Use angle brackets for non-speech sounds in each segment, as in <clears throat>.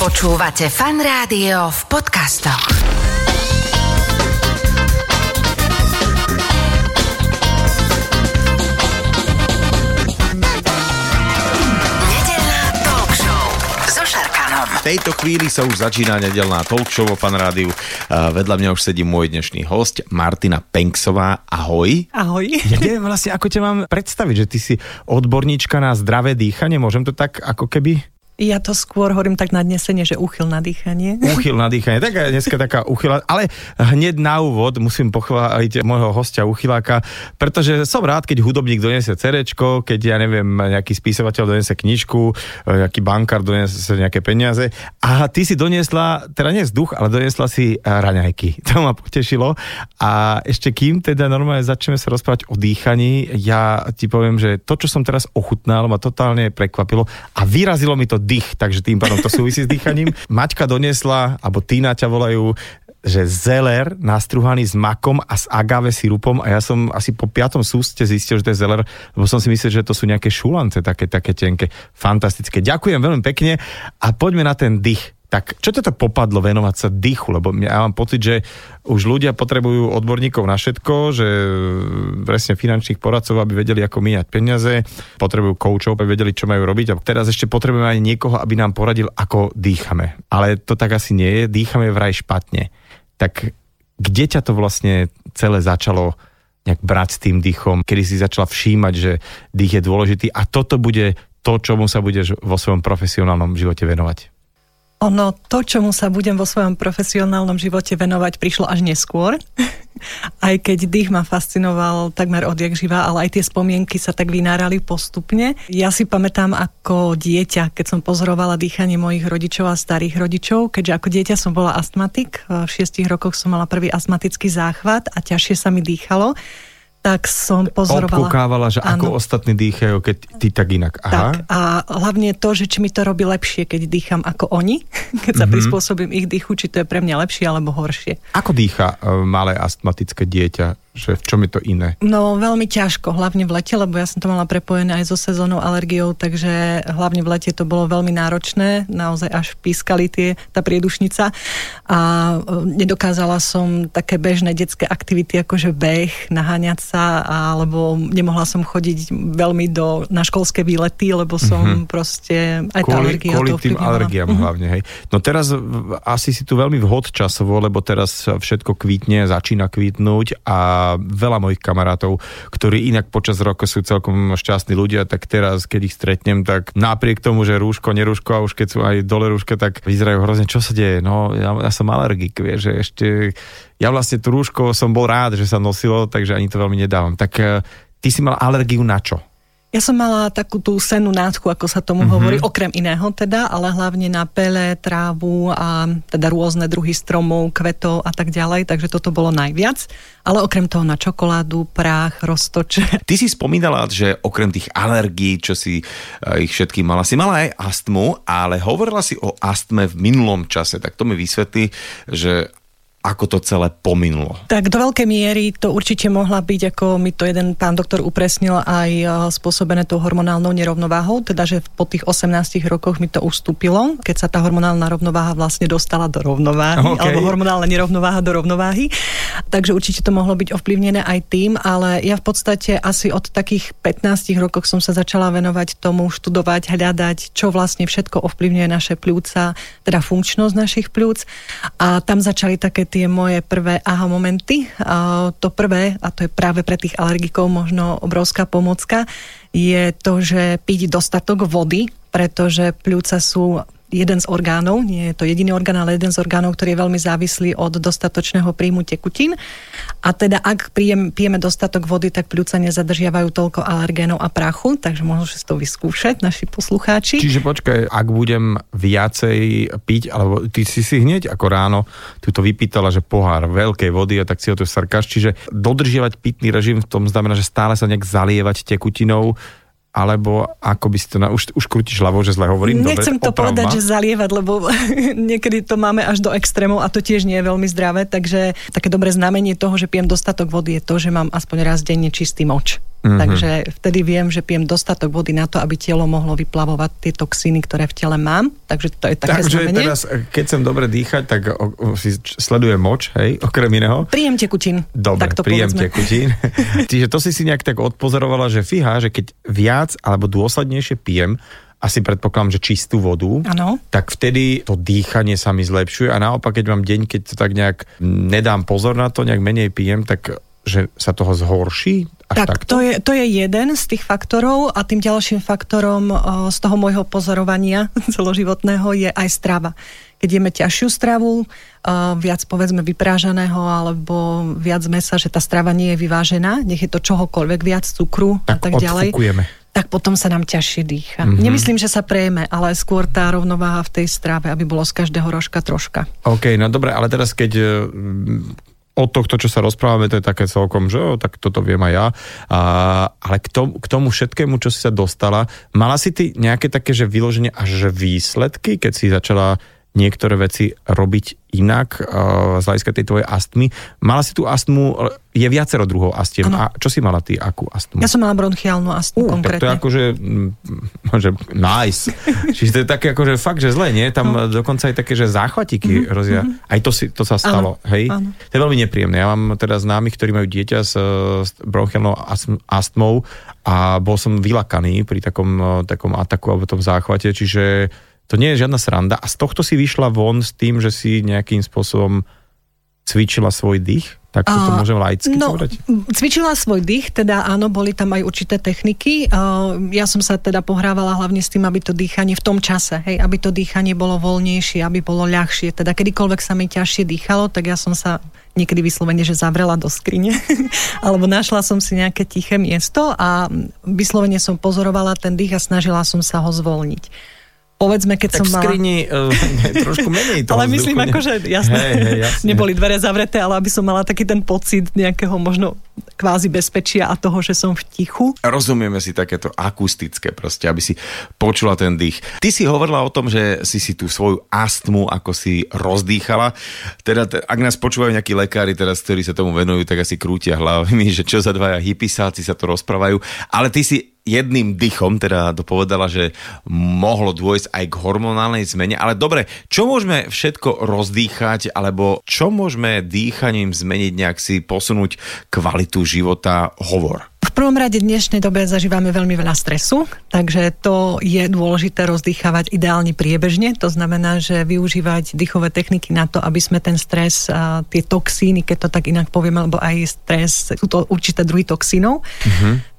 Počúvate fan rádio v podcastoch. Nedeľná talk show so Šarkanom. V tejto chvíli sa už začína nedelná talk show o Fan Rádiu. Vedľa mňa už sedí môj dnešný host Martina Penksová. Ahoj. Ahoj. Ja neviem vlastne, ako ťa mám predstaviť, že ty si odborníčka na zdravé dýchanie, môžem to tak ako keby Ja to skôr hovorím tak nadnesenie, že úchyl na dýchanie. <laughs> Úchyl na dýchanie, tak dneska taká uchyla, ale hneď na úvod musím pochváliť môjho hostia uchyláka, pretože som rád, keď hudobník donese cerečko, keď ja neviem, nejaký spisovateľ donese knižku, nejaký bankár donese nejaké peniaze a ty si doniesla, teda nie vzduch, ale doniesla si eh, raňajky. <laughs> To ma potešilo a ešte kým teda normálne začneme sa rozprávať o dýchaní, ja ti poviem, že to, čo som teraz ochutnal, ma totálne prekvapilo a vyrazilo mi to dých, takže tým pádom to súvisí s dýchaním. <laughs> Maťka doniesla, alebo Týna ťa volajú, že zeler nastruhaný s makom a s agave sirupom a ja som asi po piatom súste zistil, že to je zeler, lebo som si myslel, že to sú nejaké šulance také, také tenké. Fantastické. Ďakujem veľmi pekne a poďme na ten dých. Tak čo ťa to popadlo venovať sa dýchu? Lebo ja mám pocit, že už ľudia potrebujú odborníkov na všetko, že presne finančných poradcov, aby vedeli, ako míňať peniaze, potrebujú koučov, aby vedeli, čo majú robiť a teraz ešte potrebujeme aj niekoho, aby nám poradil, ako dýchame. Ale to tak asi nie je, dýchame vraj špatne. Tak kde ťa to vlastne celé začalo nejak brať s tým dýchom, kedy si začala všímať, že dých je dôležitý a toto bude to, čomu sa budeš vo svojom profesionálnom živote venovať. Ono, to, čomu sa budem vo svojom profesionálnom živote venovať, prišlo až neskôr. <laughs> aj keď dých ma fascinoval takmer odjak živa, ale aj tie spomienky sa tak vynárali postupne. Ja si pamätám ako dieťa, keď som pozorovala dýchanie mojich rodičov a starých rodičov, keďže ako dieťa som bola astmatik, v šiestich rokoch som mala prvý astmatický záchvat a ťažšie sa mi dýchalo tak som pozorovala. Obkúkávala, že Áno. ako ostatní dýchajú, keď ty tak inak. Aha. Tak, a hlavne to, že či mi to robí lepšie, keď dýcham ako oni, <laughs> keď sa prispôsobím ich dýchu, či to je pre mňa lepšie alebo horšie. Ako dýcha e, malé astmatické dieťa? Že v čom je to iné? No veľmi ťažko, hlavne v lete, lebo ja som to mala prepojené aj so sezónou alergiou, takže hlavne v lete to bolo veľmi náročné, naozaj až pískali tie, tá priedušnica a e, nedokázala som také bežné detské aktivity, akože beh, naháňať sa, alebo nemohla som chodiť veľmi do, na školské výlety, lebo som proste, aj tá alergia kvôli to tým alergiám Mhm. hlavne, hej. No teraz asi si tu veľmi vhod časovo, lebo teraz všetko kvítne, začína kvítnuť a veľa mojich kamarátov, ktorí inak počas roka sú celkom šťastní ľudia, tak teraz, keď ich stretnem, tak napriek tomu, že rúško, nerúško a už keď sú aj dole rúška, tak vyzerajú hrozne, čo sa deje. No, ja, ja som alergik, vieš, že ešte ja vlastne tú rúško som bol rád, že sa nosilo, takže ani to veľmi nedávam. Tak eh, ty si mal alergiu na čo? Ja som mala takú tú sennú nádchu, ako sa tomu mm-hmm. hovorí, okrem iného teda, ale hlavne na pele, trávu a teda rôzne druhy stromov, kvetov a tak ďalej, takže toto bolo najviac. Ale okrem toho na čokoládu, prach, roztoče. <laughs> Ty si spomínala, že okrem tých alergií, čo si eh, ich všetky mala, si mala aj astmu, ale hovorila si o astme v minulom čase. Tak to mi vysvetlí, že ako to celé pominulo. Tak do veľkej miery to určite mohla byť, ako mi to jeden pán doktor upresnil, aj e, spôsobené tou hormonálnou nerovnováhou, teda že po tých 18 rokoch mi to ustúpilo, keď sa tá hormonálna rovnováha vlastne dostala do rovnováhy, OK. alebo hormonálna nerovnováha do rovnováhy. Takže určite to mohlo byť ovplyvnené aj tým, ale ja v podstate asi od takých 15 rokov som sa začala venovať tomu, študovať, hľadať, čo vlastne všetko ovplyvňuje naše pľúca, teda funkčnosť našich pľúc. A tam začali také tie moje prvé aha momenty. To prvé, a to je práve pre tých alergikov možno obrovská pomocka, je to, že piť dostatok vody, pretože pľúca sú jeden z orgánov, nie je to jediný orgán, ale jeden z orgánov, ktorý je veľmi závislý od dostatočného príjmu tekutín. A teda ak pijem, pijeme dostatok vody, tak pľúca nezadržiavajú toľko alergénov a prachu, takže môžu si to vyskúšať naši poslucháči. Čiže počkaj, ak budem viacej piť, alebo ty si si hneď ako ráno tu to vypýtala, že pohár veľkej vody a tak si ho tu sarkáš, čiže dodržiavať pitný režim v tom znamená, že stále sa nejak zalievať tekutinou, alebo ako by si to, na, už, už krútiš hlavou, že zle hovorím? Nechcem Dobre, to povedať, ma. že zalievať, lebo <laughs> niekedy to máme až do extrémov a to tiež nie je veľmi zdravé, takže také dobré znamenie toho, že pijem dostatok vody je to, že mám aspoň raz denne čistý moč. Mm-hmm. Takže vtedy viem, že pijem dostatok vody na to, aby telo mohlo vyplavovať tie toxíny, ktoré v tele mám. Takže to je také Takže znamenie. teraz, keď chcem dobre dýchať, tak o, o, si sledujem moč, hej, okrem iného. Príjem tekutín. Dobre, tak to príjem povedzme. tekutín. <laughs> Čiže to si si nejak tak odpozorovala, že fíha, že keď viac alebo dôslednejšie pijem, asi predpokladám, že čistú vodu, Áno. tak vtedy to dýchanie sa mi zlepšuje a naopak, keď mám deň, keď to tak nejak nedám pozor na to, nejak menej pijem, tak že sa toho zhorší? Až Tak, takto? to je, to je jeden z tých faktorov a tým ďalším faktorom o, z toho môjho pozorovania <laughs> celoživotného je aj strava. Keď jeme ťažšiu stravu, o, viac povedzme vyprážaného alebo viac mesa, že tá strava nie je vyvážená, nech je to čohokoľvek, viac cukru a Tak tak ďalej, odfúkujeme. tak potom sa nám ťažšie dýcha. Mhm. Mm-hmm. Nemyslím, že sa prejeme, ale skôr tá rovnováha v tej strave, aby bolo z každého rožka troška. OK, no dobre, ale teraz keď e, od tohto, čo sa rozprávame, to je také celkom, že jo, tak toto viem aj ja. A, ale k tomu, k tomu všetkému, čo si sa dostala, mala si ty nejaké také, že vyloženie až že výsledky, keď si začala niektoré veci robiť inak uh, z hľadiska tej tvojej astmy. Mala si tú astmu, je viacero druhov astiem. Áno. A čo si mala ty, akú astmu? Ja som mala bronchiálnu astmu Uh, tak to je konkrétne. akože, mm, <laughs> že nice. Čiže to je také akože fakt, že zle, nie? Tam no. dokonca aj také, že záchvatiky mm-hmm. rozia. Aj to, si, to sa stalo, Áno, hej? áno. To je veľmi nepríjemné. Ja mám teda známych, ktorí majú dieťa s, s bronchiálnou astm- astmou a bol som vylakaný pri takom, eh, takom ataku alebo tom záchvate, čiže to nie je žiadna sranda. A z tohto si vyšla von s tým, že si nejakým spôsobom cvičila svoj dých? Tak to A, môžem laicky no, povedať? Cvičila svoj dých, teda áno, boli tam aj určité techniky. Ja som sa teda pohrávala hlavne s tým, aby to dýchanie v tom čase, hej, aby to dýchanie bolo voľnejšie, aby bolo ľahšie. Teda kedykoľvek sa mi ťažšie dýchalo, tak ja som sa niekedy vyslovene, že zavrela do skrine, <laughs> alebo našla som si nejaké tiché miesto a vyslovene som pozorovala ten dých a snažila som sa ho zvolniť. Povedzme, keď Tak som v mala... skrini uh, trošku menej toho <laughs> Ale myslím, vzduchu, ne? akože, jasné, Hej, hej, jasne. neboli dvere zavreté, ale aby som mala taký ten pocit nejakého možno kvázi bezpečia a toho, že som v tichu. Rozumieme si takéto akustické proste, aby si počula ten dých. Ty si hovorila o tom, že si si tú svoju astmu ako si rozdýchala. Teda, ak nás počúvajú nejakí lekári teraz, ktorí sa tomu venujú, tak asi krútia hlavami, <laughs> že čo za dvaja hypisáci sa to rozprávajú. Ale ty si jedným dychom teda dopovedala, že mohlo dôjsť aj k hormonálnej zmene. Ale dobre, čo môžeme všetko rozdýchať, alebo čo môžeme dýchaním zmeniť, nejak si posunúť kvalitu života? Hovor. V prvom rade dnešnej dobe zažívame veľmi veľa stresu, takže to je dôležité rozdýchavať ideálne priebežne. To znamená, že využívať dýchové techniky na to, aby sme ten stres, tie toxíny, keď to tak inak povieme, alebo aj stres, sú to určité druhy toxínov.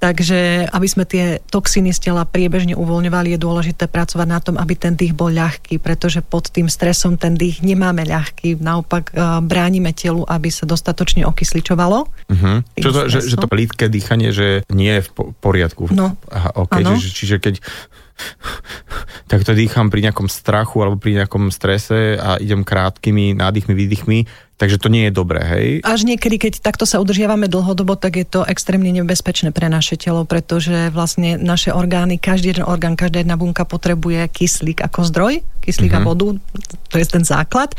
Takže aby sme tie toxíny z tela priebežne uvoľňovali, je dôležité pracovať na tom, aby ten dých bol ľahký, pretože pod tým stresom ten dých nemáme ľahký. Naopak bránime telu, aby sa dostatočne okysličovalo. Uh-huh. Čo to, že, že to plítke dýchanie, že nie je v po- poriadku. No. Aha, okay, čiže, čiže keď <laughs> tak to dýcham pri nejakom strachu alebo pri nejakom strese a idem krátkými nádychmi, výdychmi, takže to nie je dobré, hej? Až niekedy, keď takto sa udržiavame dlhodobo, tak je to extrémne nebezpečné pre naše telo, pretože vlastne naše orgány, každý jeden orgán, každá jedna bunka potrebuje kyslík ako zdroj, kyslík mm-hmm. a vodu, to je ten základ.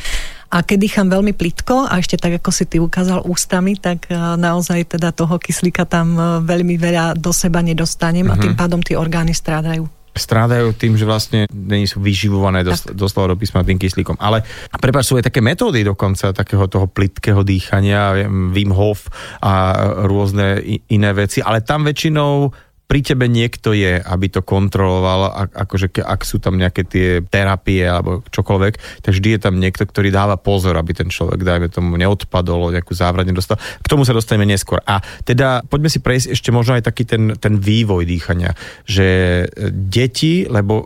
A keď dýcham veľmi plitko a ešte tak, ako si ty ukázal ústami, tak eh, naozaj teda toho kyslíka tam eh, veľmi veľa do seba nedostanem mm-hmm. a tým pádom tie orgány strádajú. Strádajú tým, že vlastne nie sú vyživované dos, doslova do písma tým kyslíkom. Ale prepáč, sú aj také metódy dokonca takého toho plitkého dýchania, Wim Hof a rôzne i- iné veci, ale tam väčšinou pri tebe niekto je, aby to kontroloval, ak, akože ak sú tam nejaké tie terapie alebo čokoľvek, tak vždy je tam niekto, ktorý dáva pozor, aby ten človek, dajme tomu, neodpadol, nejakú závrat nedostal. K tomu sa dostaneme neskôr. A teda poďme si prejsť ešte možno aj taký ten, ten vývoj dýchania, že e, deti, lebo e,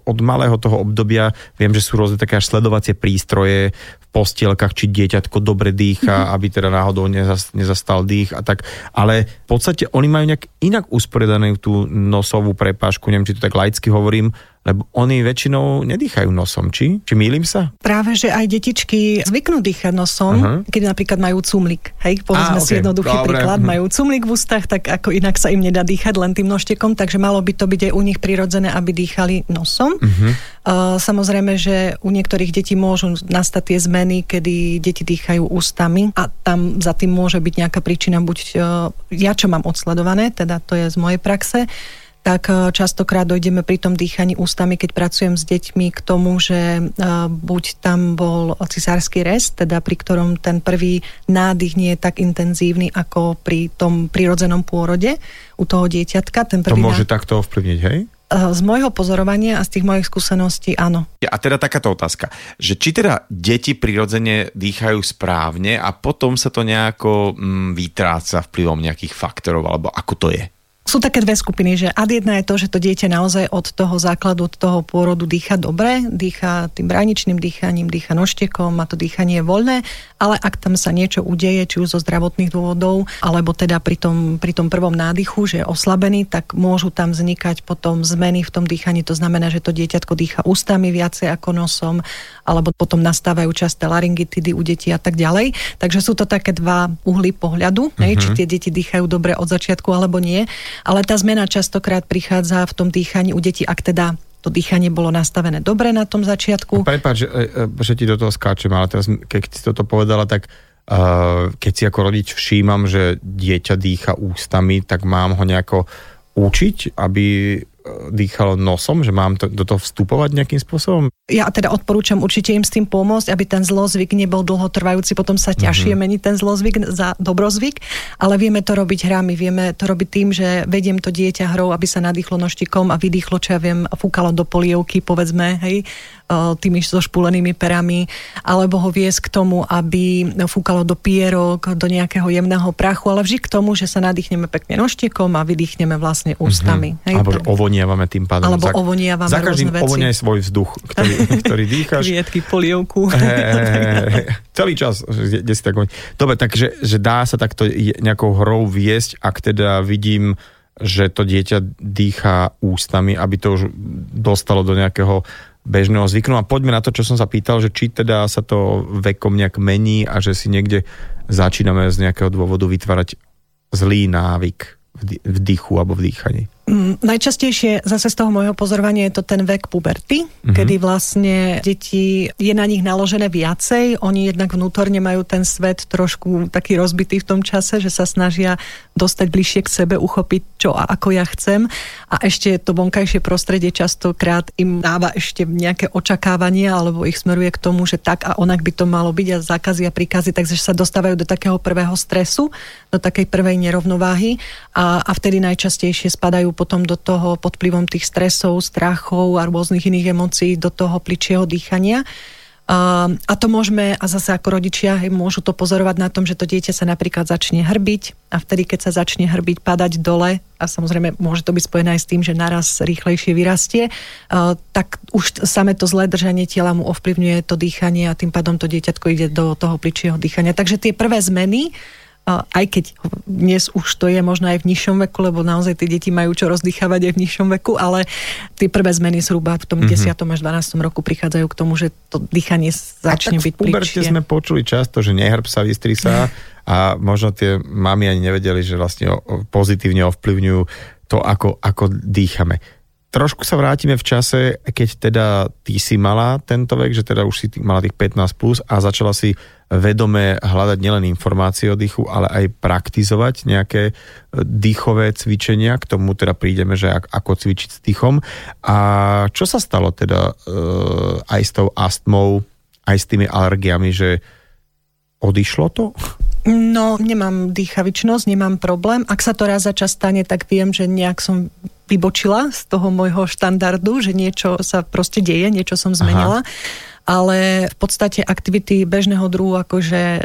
od malého toho obdobia viem, že sú rôzne také až sledovacie prístroje postielkach, či dieťatko dobre dýcha, mm-hmm. aby teda náhodou nezas, nezastal dých a tak. Ale v podstate oni majú nejak inak usporiadanú tú nosovú prepážku, neviem, či to tak laicky hovorím, lebo oni väčšinou nedýchajú nosom, či? Či mýlim sa? Práve, že aj detičky zvyknú dýchať nosom, uh-huh. keď napríklad majú cumlik. Hej, povedzme Á, si ok, jednoduchý dobre, príklad. mhm. Majú cumlik v ústach, tak ako inak sa im nedá dýchať len tým nožtekom, takže malo by to byť aj u nich prirodzené, aby dýchali nosom. Uh-huh. Samozrejme, že u niektorých detí môžu nastať tie zmeny, kedy deti dýchajú ústami a tam za tým môže byť nejaká príčina, buď e, ja, čo mám odsledované, teda to je z mojej praxe, tak e, častokrát dojdeme pri tom dýchaní ústami, keď pracujem s deťmi k tomu, že e, buď tam bol cisársky rez, teda pri ktorom ten prvý nádych nie je tak intenzívny ako pri tom prirodzenom pôrode u toho dieťatka. Ten prvý to môže nádych... takto ovplyvniť, hej? E, z môjho pozorovania a z tých mojich skúseností áno. A teda takáto otázka, že či teda deti prirodzene dýchajú správne a potom sa to nejako mm, vytráca vplyvom nejakých faktorov, alebo ako to je? Sú také dve skupiny, že ad jedna je to, že to dieťa naozaj od toho základu, od toho pôrodu dýcha dobre, dýcha tým bráničným dýchaním, dýcha noštekom, má to dýchanie voľné, ale ak tam sa niečo udeje, či už zo zdravotných dôvodov, alebo teda pri tom, pri tom prvom nádychu, že je oslabený, tak môžu tam vznikať potom zmeny v tom dýchaní. To znamená, že to dieťatko dýcha ústami viacej ako nosom, alebo potom nastávajú časté laryngitidy u detí a tak ďalej. Takže sú to také dva uhly pohľadu, uh-huh. či mhm. tie deti dýchajú dobre od začiatku alebo nie. Ale tá zmena častokrát prichádza v tom dýchaní u detí, ak teda to dýchanie bolo nastavené dobre na tom začiatku. Prepač, že, e, e, že ti do toho skáčem, ale teraz, keď si toto povedala, tak uh, keď si ako rodič všímam, že dieťa dýcha ústami, tak mám ho nejako učiť, aby dýchalo nosom, že mám to, do toho vstupovať nejakým spôsobom? Ja teda odporúčam určite im s tým pomôcť, aby ten zlozvyk nebol dlhotrvajúci, potom sa ťažšie mm-hmm. mení ten zlozvyk za dobrozvyk, ale vieme to robiť hrami, vieme to robiť tým, že vediem to dieťa hrou, aby sa nadýchlo noštikom a vydýchlo, čo ja viem, fúkalo do polievky, povedzme, hej, tými so špulenými perami, alebo ho viesť k tomu, aby fúkalo do pierok, do nejakého jemného prachu, ale vždy k tomu, že sa nadýchneme pekne noštikom a vydýchneme vlastne ústami. Mm-hmm. Hej, alebo ovoniavame tým pádom. Alebo za, ovoniavame Za každým ovoniaj svoj vzduch, ktorý, <laughs> ktorý dýchaš. Kvietky, polievku. Hey, <laughs> celý čas, kde si tak Dobre, takže že dá sa takto nejakou hrou viesť, ak teda vidím že to dieťa dýcha ústami, aby to už dostalo do nejakého bežného zvyku. No a poďme na to, čo som sa pýtal, že či teda sa to vekom nejak mení a že si niekde začíname z nejakého dôvodu vytvárať zlý návyk v dýchu alebo v dýchaní. Mm, najčastejšie zase z toho môjho pozorovania je to ten vek puberty, mm-hmm. kedy vlastne deti, je na nich naložené viacej, oni jednak vnútorne majú ten svet trošku taký rozbitý v tom čase, že sa snažia dostať bližšie k sebe, uchopiť čo a ako ja chcem a ešte to vonkajšie prostredie častokrát im dáva ešte nejaké očakávania alebo ich smeruje k tomu, že tak a onak by to malo byť a zákazy a príkazy, takže sa dostávajú do takého prvého stresu, do takej prvej nerovnováhy a, a vtedy najčastejšie spadajú potom do toho pod vplyvom tých stresov, strachov a rôznych iných emócií do toho pličieho dýchania. Uh, a to môžeme, a zase ako rodičia, môžu to pozorovať na tom, že to dieťa sa napríklad začne hrbiť a vtedy, keď sa začne hrbiť, padať dole, a samozrejme môže to byť spojené aj s tým, že naraz rýchlejšie vyrastie, uh, tak už samé to zlé držanie tela mu ovplyvňuje to dýchanie a tým pádom to dieťatko ide do toho pličieho dýchania. Takže tie prvé zmeny, aj keď dnes už to je možno aj v nižšom veku, lebo naozaj tie deti majú čo rozdýchavať aj v nižšom veku, ale tie prvé zmeny zhruba v tom mm-hmm. 10. až 12. roku prichádzajú k tomu, že to dýchanie začne byť pličšie. v sme počuli často, že nehrb sa, vystri sa <laughs> a možno tie mami ani nevedeli, že vlastne pozitívne ovplyvňujú to, ako, ako dýchame. Trošku sa vrátime v čase, keď teda ty si mala tento vek, že teda už si mala tých 15 plus a začala si vedome hľadať nielen informácie o dýchu, ale aj praktizovať nejaké e, dýchové cvičenia. K tomu teda prídeme, že ako cvičiť s dýchom. A čo sa stalo teda e, aj s tou astmou, aj s tými alergiami, že odišlo to? No, nemám dýchavičnosť, nemám problém. Ak sa to raz za čas stane, tak viem, že nejak som vybočila z toho môjho štandardu, že niečo sa proste deje, niečo som zmenila. Aha. Ale v podstate aktivity bežného druhu, akože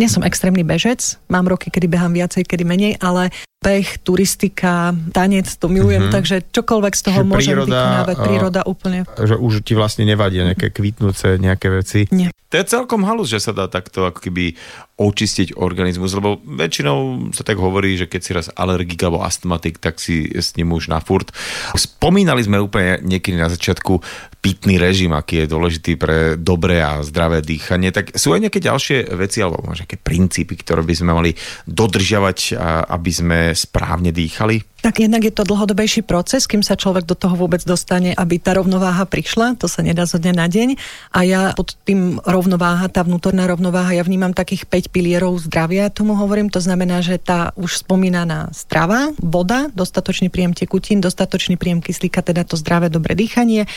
nie som extrémny bežec, mám roky, kedy behám viacej, kedy menej, ale beh, turistika, tanec, to milujem, mm-hmm. takže čokoľvek z toho že môžem príroda, vykonávať. Príroda úplne. Že už ti vlastne nevadia nejaké kvitnúce, nejaké veci. Nie. To je celkom halus, že sa dá takto ako keby očistiť organizmus, lebo väčšinou sa tak hovorí, že keď si raz alergik alebo astmatik, tak si s ním už na furt. Spomínali sme úplne niekedy na začiatku pitný režim, aký je dôležitý pre dobré a zdravé dýchanie, tak sú aj nejaké ďalšie veci alebo nejaké princípy, ktoré by sme mali dodržiavať, aby sme správne dýchali? Tak jednak je to dlhodobejší proces, kým sa človek do toho vôbec dostane, aby tá rovnováha prišla, to sa nedá zo dňa na deň. A ja pod tým rovnováha, tá vnútorná rovnováha, ja vnímam takých 5 pilierov zdravia, tomu hovorím. To znamená, že tá už spomínaná strava, voda, dostatočný príjem tekutín, dostatočný príjem kyslíka, teda to zdravé, dobré dýchanie,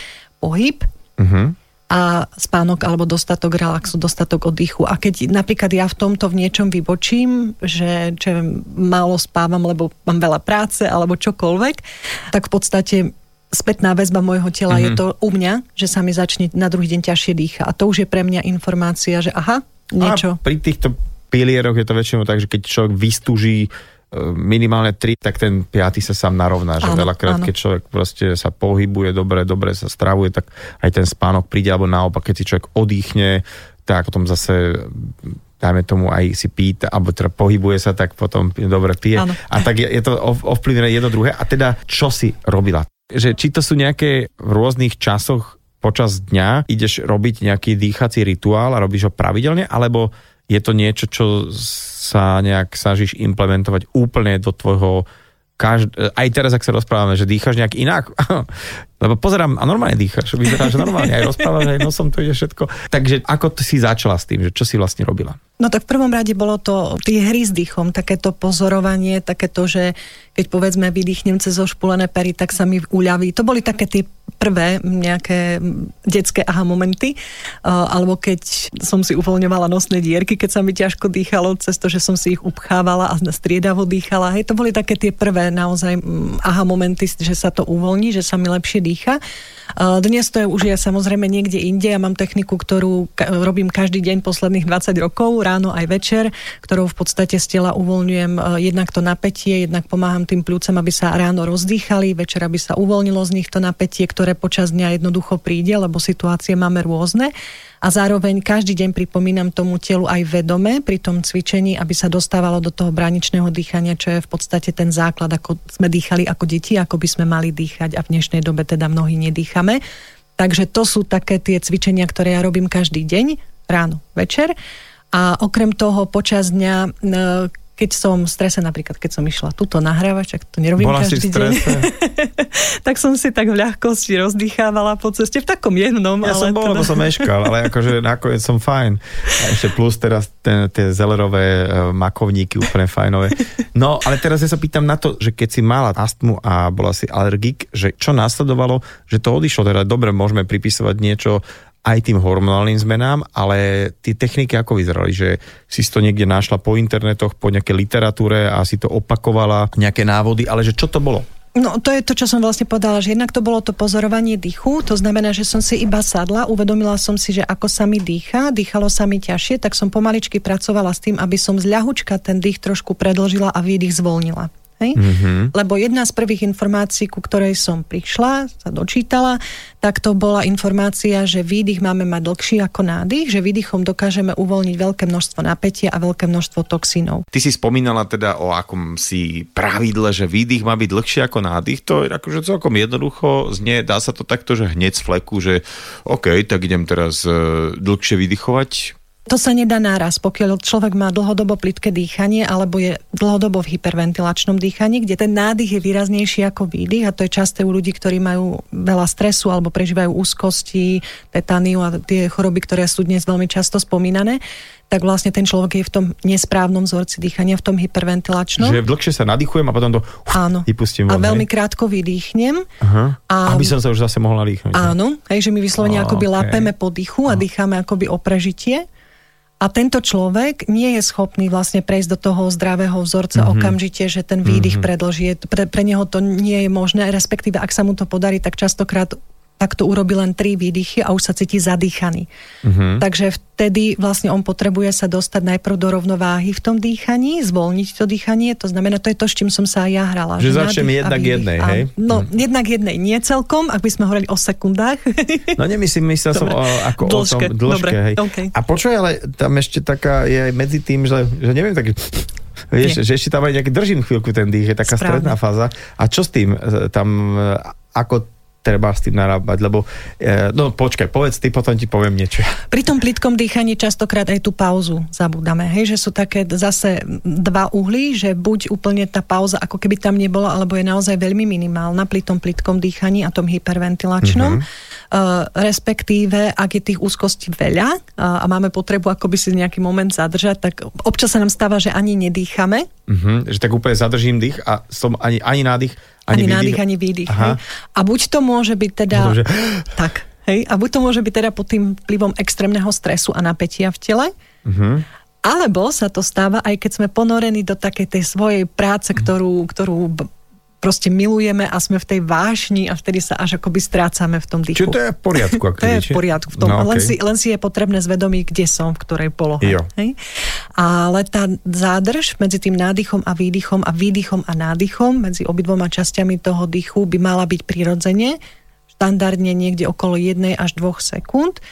pohyb, uh-huh a spánok alebo dostatok relaxu, dostatok oddychu. A keď napríklad ja v tomto v niečom vybočím, že, že málo spávam, lebo mám veľa práce alebo čokoľvek, tak v podstate spätná väzba môjho tela mm-hmm. je mhm. to u mňa, že sa mi začne na druhý deň ťažšie dýcha. A to už je pre mňa informácia, že aha, niečo. A pri týchto pilieroch je to väčšinou tak, že keď človek vystúží minimálne tri, tak ten piaty sa sám narovná. Že áno, veľakrát, áno. keď človek proste sa pohybuje dobre, dobre sa stravuje, tak aj ten spánok príde, alebo naopak, keď si človek odýchne, tak potom zase dajme tomu aj si pýta, alebo teda pohybuje sa, tak potom dobre pije. Áno. A tak je, je to ovplyvnené jedno druhé. A teda, čo si robila? Že či to sú nejaké v rôznych časoch počas dňa ideš robiť nejaký dýchací rituál a robíš ho pravidelne, alebo je to niečo, čo sa nejak snažíš implementovať úplne do tvojho každ- aj teraz, ak sa rozprávame, že dýchaš nejak inak, <laughs> lebo pozerám a normálne dýchaš, vyzeráš normálne, aj rozprávaš, aj nosom to ide všetko. Takže ako si začala s tým, že čo si vlastne robila? No tak v prvom rade bolo to tie hry s dýchom, takéto pozorovanie, takéto, že keď povedzme vydýchnem cez ošpulené pery, tak sa mi uľaví. To boli také tie prvé nejaké detské aha momenty, uh, alebo keď som si uvoľňovala nosné dierky, keď sa mi ťažko dýchalo, cez to, že som si ich upchávala a striedavo dýchala. Hej, to boli také tie prvé naozaj aha momenty, že sa to uvoľní, že sa mi lepšie dýcha. Dnes to je už ja samozrejme niekde inde. Ja mám techniku, ktorú robím každý deň posledných 20 rokov, ráno aj večer, ktorou v podstate z tela uvoľňujem e, jednak to napätie, jednak pomáham tým pľúcem, aby sa ráno rozdýchali, večer aby sa uvoľnilo z nich to napätie, ktoré počas dňa jednoducho príde, lebo situácie máme rôzne a zároveň každý deň pripomínam tomu telu aj vedome pri tom cvičení, aby sa dostávalo do toho braničného dýchania, čo je v podstate ten základ, ako sme dýchali ako deti, ako by sme mali dýchať a v dnešnej dobe teda mnohí nedýchame. Takže to sú také tie cvičenia, ktoré ja robím každý deň, ráno, večer. A okrem toho počas dňa keď som v strese, napríklad keď som išla tuto nahrávať, čak to nerobím Bola každý si deň, <laughs> tak som si tak v ľahkosti rozdýchávala po ceste, v takom jednom. Ja ale som bol, teda... lebo som meškal, ale akože nakoniec som fajn. A ešte plus teraz ten, tie zelerové uh, makovníky úplne fajnové. No, ale teraz ja sa pýtam na to, že keď si mala astmu a bola si alergik, že čo následovalo, že to odišlo, teda dobre, môžeme pripisovať niečo aj tým hormonálnym zmenám, ale tie techniky ako vyzerali, že si to niekde našla po internetoch, po nejakej literatúre a si to opakovala, nejaké návody, ale že čo to bolo? No to je to, čo som vlastne povedala, že jednak to bolo to pozorovanie dýchu, to znamená, že som si iba sadla, uvedomila som si, že ako sa mi dýcha, dýchalo sa mi ťažšie, tak som pomaličky pracovala s tým, aby som z ľahučka ten dých trošku predlžila a výdych zvolnila. Hej? Mm-hmm. Lebo jedna z prvých informácií, ku ktorej som prišla, sa dočítala, tak to bola informácia, že výdych máme mať dlhší ako nádych, že výdychom dokážeme uvoľniť veľké množstvo napätia a veľké množstvo toxínov. Ty si spomínala teda o akom si pravidle, že výdych má byť dlhší ako nádych. To je akože celkom jednoducho znie, dá sa to takto, že hneď z fleku, že OK, tak idem teraz e, dlhšie vydychovať, to sa nedá náraz, pokiaľ človek má dlhodobo plitké dýchanie alebo je dlhodobo v hyperventilačnom dýchaní, kde ten nádych je výraznejší ako výdych a to je časté u ľudí, ktorí majú veľa stresu alebo prežívajú úzkosti, tetániu a tie choroby, ktoré sú dnes veľmi často spomínané tak vlastne ten človek je v tom nesprávnom vzorci dýchania, v tom hyperventilačnom. Že dlhšie sa nadýchujem a potom to Áno. vypustím von, A veľmi hej? krátko vydýchnem. Aha. A, aby som sa už zase mohla dýchnuť. Áno, hej, že my vyslovene oh, akoby okay. lápeme po dýchu a dýchame akoby o prežitie. A tento človek nie je schopný vlastne prejsť do toho zdravého vzorca mm-hmm. okamžite, že ten výdych mm-hmm. predlží. Pre, pre neho to nie je možné, respektíve ak sa mu to podarí, tak častokrát tak to urobí len tri výdychy a už sa cíti zadýchaný. Uh-huh. Takže vtedy vlastne on potrebuje sa dostať najprv do rovnováhy v tom dýchaní, zvolniť to dýchanie, to znamená, to je to, s čím som sa aj ja hrala. Že, že začnem jednak jednej, hej? No, uh-huh. jednak jednej, nie celkom, ak by sme hovorili o sekundách. No nemyslím, myslel som o, ako dĺžke, o tom dĺžke, Dobre, hej. Okay. A počuj, ale tam ešte taká je aj medzi tým, že, že neviem, tak Vieš, Nie. že ešte tam aj nejaký držím chvíľku ten dých, je taká Správne. stredná fáza. A čo s tým? Tam ako treba s tým narábať, lebo e, no počkaj, povedz ty, potom ti poviem niečo. <laughs> Pri tom plitkom dýchaní častokrát aj tú pauzu zabúdame, hej, že sú také zase dva uhly, že buď úplne tá pauza ako keby tam nebola, alebo je naozaj veľmi minimálna pri tom plitkom dýchaní a tom hyperventilačnom. Mm-hmm. Uh, respektíve, ak je tých úzkostí veľa uh, a máme potrebu akoby si nejaký moment zadržať, tak občas sa nám stáva, že ani nedýchame. Mm-hmm, že tak úplne zadržím dých a som ani, ani nádych, ani, ani nádych, ani výdych. Hej. A buď to môže byť teda... Potom, že... <gasps> Tak, hej. A buď to môže byť teda pod tým vplyvom extrémneho stresu a napätia v tele, mm-hmm. alebo sa to stáva, aj keď sme ponorení do takej tej svojej práce, ktorú, ktorú proste milujeme a sme v tej vášni a vtedy sa až akoby strácame v tom dýchu. Čiže to je v poriadku. to je v poriadku. V tom. No, okay. len, si, len si je potrebné zvedomiť, kde som, v ktorej polohe. Hej? Ale tá zádrž medzi tým nádychom a výdychom a výdychom a nádychom, medzi obidvoma časťami toho dýchu by mala byť prirodzene, štandardne niekde okolo 1 až 2 sekúnd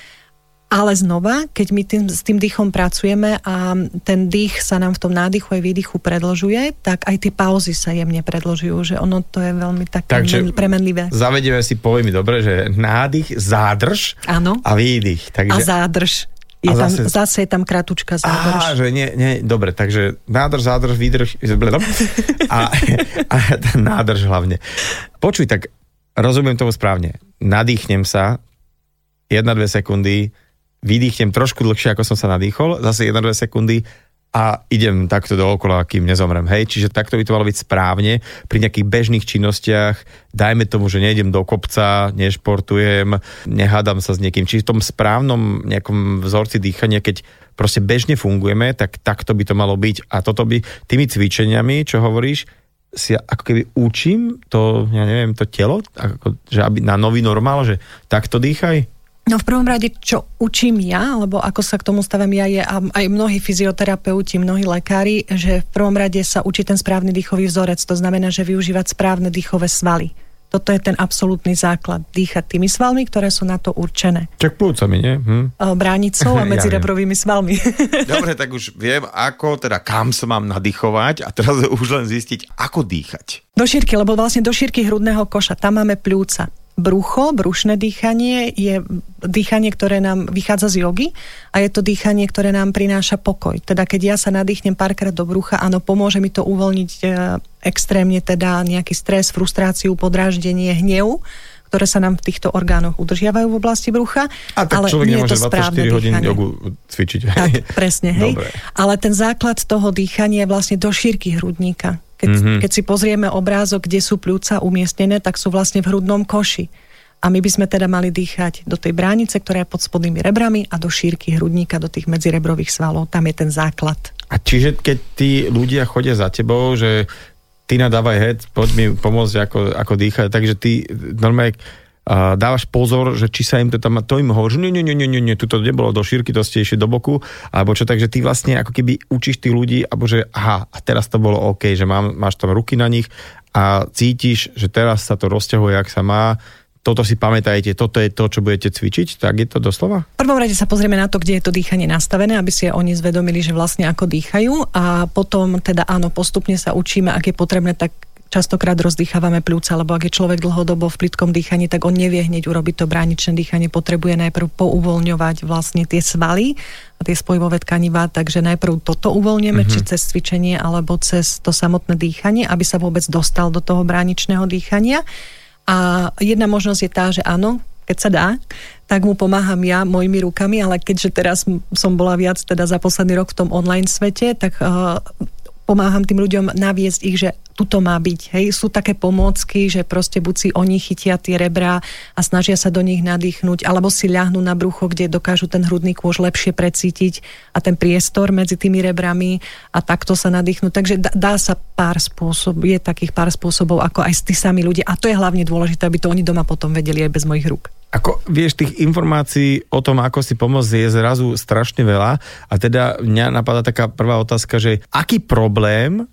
ale znova, keď my tým, s tým dýchom pracujeme a ten dých sa nám v tom nádychu aj výdychu predlžuje, tak aj tie pauzy sa jemne predlžujú, že ono to je veľmi také Takže premenlivé. Zavedieme si pojmy dobre, že nádych, zádrž Áno. a výdych. Takže... A zádrž. Je a tam, zase... zase je tam kratučka zádrž. Á, že nie, nie, dobre, takže nádrž, zádrž, výdrž, a, a nádrž hlavne. Počuj, tak rozumiem tomu správne. Nadýchnem sa, 1-2 sekundy, vydýchnem trošku dlhšie, ako som sa nadýchol, zase 1-2 sekundy a idem takto dookola, kým nezomrem. Hej, čiže takto by to malo byť správne pri nejakých bežných činnostiach. Dajme tomu, že nejdem do kopca, nešportujem, nehádam sa s niekým. Čiže v tom správnom nejakom vzorci dýchania, keď proste bežne fungujeme, tak takto by to malo byť. A toto by tými cvičeniami, čo hovoríš, si ako keby učím to, ja neviem, to telo, ako, že aby na nový normál, že takto dýchaj. No v prvom rade, čo učím ja, alebo ako sa k tomu stavím ja, je aj mnohí fyzioterapeuti, mnohí lekári, že v prvom rade sa učí ten správny dýchový vzorec. To znamená, že využívať správne dýchové svaly. Toto je ten absolútny základ. Dýchať tými svalmi, ktoré sú na to určené. Čak plúcami, nie? Hm. Bránicou a medzi <laughs> ja svalmi. <laughs> Dobre, tak už viem, ako, teda kam sa mám nadýchovať a teraz <laughs> už len zistiť, ako dýchať. Do šírky, lebo vlastne do šírky hrudného koša, tam máme pľúca brucho, brušné dýchanie je dýchanie, ktoré nám vychádza z jogy a je to dýchanie, ktoré nám prináša pokoj. Teda keď ja sa nadýchnem párkrát do brucha, áno, pomôže mi to uvoľniť e, extrémne teda nejaký stres, frustráciu, podráždenie, hnev, ktoré sa nám v týchto orgánoch udržiavajú v oblasti brucha. A tak ale človek nie nemôže je to 24 hodín jogu cvičiť. Tak, presne, hej. Dobre. Ale ten základ toho dýchania je vlastne do šírky hrudníka. Keď, mm-hmm. keď si pozrieme obrázok, kde sú pľúca umiestnené, tak sú vlastne v hrudnom koši. A my by sme teda mali dýchať do tej bránice, ktorá je pod spodnými rebrami a do šírky hrudníka, do tých medzirebrových svalov. Tam je ten základ. A čiže keď tí ľudia chodia za tebou, že ty nadávaj head, poď mi pomôcť ako, ako dýchať, takže ty normálne a dávaš pozor, že či sa im to tam, to im hovorí, že nie, nie, nie, nie, nie, nie, tu to nebolo do šírky, to ste išli do boku, alebo čo, takže ty vlastne ako keby učíš tých ľudí, alebo že aha, a teraz to bolo OK, že mám, máš tam ruky na nich a cítiš, že teraz sa to rozťahuje, ak sa má, toto si pamätajte, toto je to, čo budete cvičiť, tak je to doslova? V prvom rade sa pozrieme na to, kde je to dýchanie nastavené, aby si oni zvedomili, že vlastne ako dýchajú a potom teda áno, postupne sa učíme, ak je potrebné, tak častokrát rozdýchávame pľúca, lebo ak je človek dlhodobo v plitkom dýchaní, tak on nevie hneď urobiť to bráničné dýchanie, potrebuje najprv pouvoľňovať vlastne tie svaly a tie spojivové tkanivá, takže najprv toto uvoľníme, mm-hmm. či cez cvičenie alebo cez to samotné dýchanie, aby sa vôbec dostal do toho bráničného dýchania. A jedna možnosť je tá, že áno, keď sa dá, tak mu pomáham ja mojimi rukami, ale keďže teraz som bola viac teda za posledný rok v tom online svete, tak uh, pomáham tým ľuďom naviesť ich, že tuto má byť. Hej, sú také pomôcky, že proste buď si oni chytia tie rebrá a snažia sa do nich nadýchnuť, alebo si ľahnú na brucho, kde dokážu ten hrudný kôž lepšie precítiť a ten priestor medzi tými rebrami a takto sa nadýchnuť. Takže dá, dá sa pár spôsobov, je takých pár spôsobov, ako aj tí sami ľudia. A to je hlavne dôležité, aby to oni doma potom vedeli aj bez mojich rúk. Ako vieš, tých informácií o tom, ako si pomôcť, je zrazu strašne veľa. A teda mňa napadá taká prvá otázka, že aký problém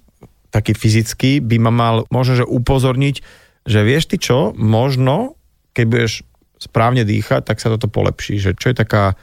taký fyzický, by ma mal možno, že upozorniť, že vieš ty čo, možno, keď budeš správne dýchať, tak sa toto polepší. Že čo je taká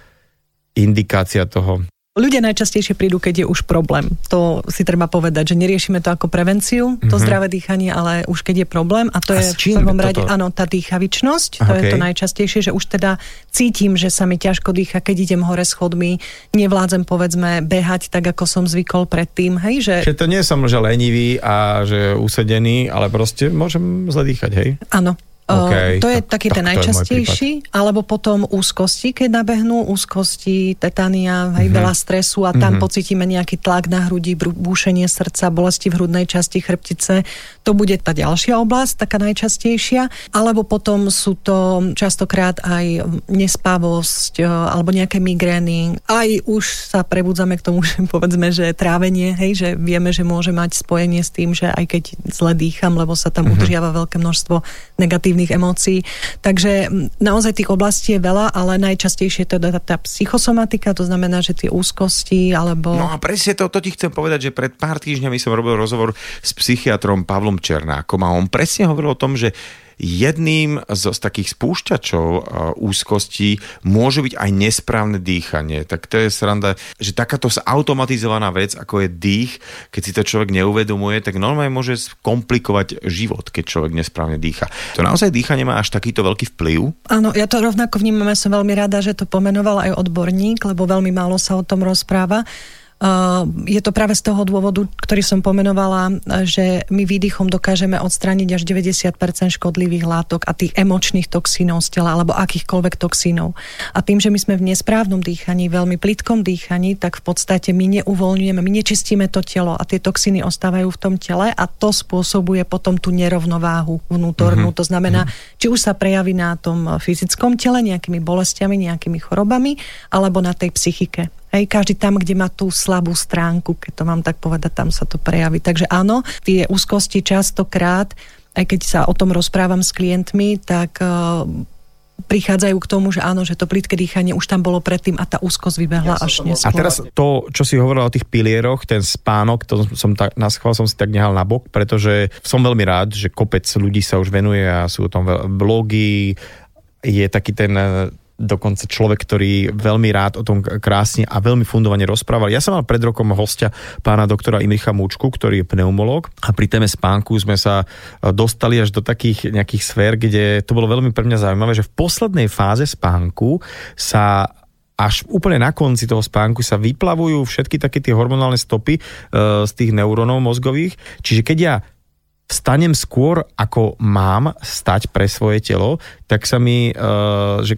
indikácia toho? Ľudia najčastejšie prídu, keď je už problém. To si treba povedať, že neriešime to ako prevenciu, to mm-hmm. zdravé dýchanie, ale už keď je problém, a to A je v prvom rade, áno, tá dýchavičnosť, to Aha, je to najčastejšie, že už teda cítim, že sa mi ťažko dýcha, keď idem hore schodmi, nevládzem povedzme behať tak, ako som zvykol predtým, hej, že Že to nie som, že lenivý a že usedený, ale proste môžem zle dýchať, hej? Áno. OK, Uh, to je tak- taký tak ten najčastejší, alebo potom úzkosti, keď nabehnú, úzkosti, tetania, hej, veľa stresu a tam pocítime nejaký tlak na hrudi, búšenie srdca, bolesti v hrudnej časti chrbtice. To bude tá ďalšia oblasť, taká najčastejšia. Alebo potom sú to častokrát aj nespavosť e, alebo nejaké migrény. Aj už sa prebudzame k tomu, <laughs> že povedzme, že trávenie, hej, že vieme, že môže mať spojenie s tým, že aj keď zle dýcham, lebo sa tam udržiava veľké množstvo negatívnych emócií. Takže naozaj tých oblastí je veľa, ale najčastejšie je teda tá psychosomatika, to znamená, že tie úzkosti alebo... No a presne to, to ti chcem povedať, že pred pár týždňami som robil rozhovor s psychiatrom Pavlom Černákom a on presne hovoril o tom, že jedným z, z takých spúšťačov uh, úzkostí môže byť aj nesprávne dýchanie. Tak to je sranda, že takáto automatizovaná vec, ako je dých, keď si to človek neuvedomuje, tak normálne môže komplikovať život, keď človek nesprávne dýcha. To naozaj dýchanie má až takýto veľký vplyv? Áno, ja to rovnako vnímam, ja som veľmi rada, že to pomenoval aj odborník, lebo veľmi málo sa o tom rozpráva. Uh, je to práve z toho dôvodu, ktorý som pomenovala, že my výdychom dokážeme odstrániť až 90% škodlivých látok a tých emočných toxínov z tela alebo akýchkoľvek toxínov. A tým, že my sme v nesprávnom dýchaní, veľmi plitkom dýchaní, tak v podstate my neuvoľňujeme, my nečistíme to telo a tie toxíny ostávajú v tom tele a to spôsobuje potom tú nerovnováhu vnútornú. To znamená, či už sa prejaví na tom fyzickom tele nejakými bolestiami, nejakými chorobami, alebo na tej psychike. Hej, každý tam, kde má tú slabú stránku, keď to mám tak povedať, tam sa to prejaví. Takže áno, tie úzkosti častokrát, aj keď sa o tom rozprávam s klientmi, tak uh, prichádzajú k tomu, že áno, že to plítke dýchanie už tam bolo predtým a tá úzkosť vybehla až A neskôr. teraz to, čo si hovoril o tých pilieroch, ten spánok, to som tak, na schvál som si tak nehal na bok, pretože som veľmi rád, že kopec ľudí sa už venuje a sú o tom blogy, je taký ten eh, dokonca človek, ktorý veľmi rád o tom krásne a veľmi fundovane rozprával. Ja som mal pred rokom hostia pána doktora Imricha Múčku, ktorý je pneumolog a pri téme spánku sme sa eh, dostali až do takých nejakých sfér, kde to bolo veľmi pre mňa zaujímavé, že v poslednej fáze spánku sa až úplne na konci toho spánku sa vyplavujú všetky také tie hormonálne stopy e, z tých neurónov mozgových. Čiže keď ja vstanem skôr, ako mám stať pre svoje telo, tak sa mi, e, že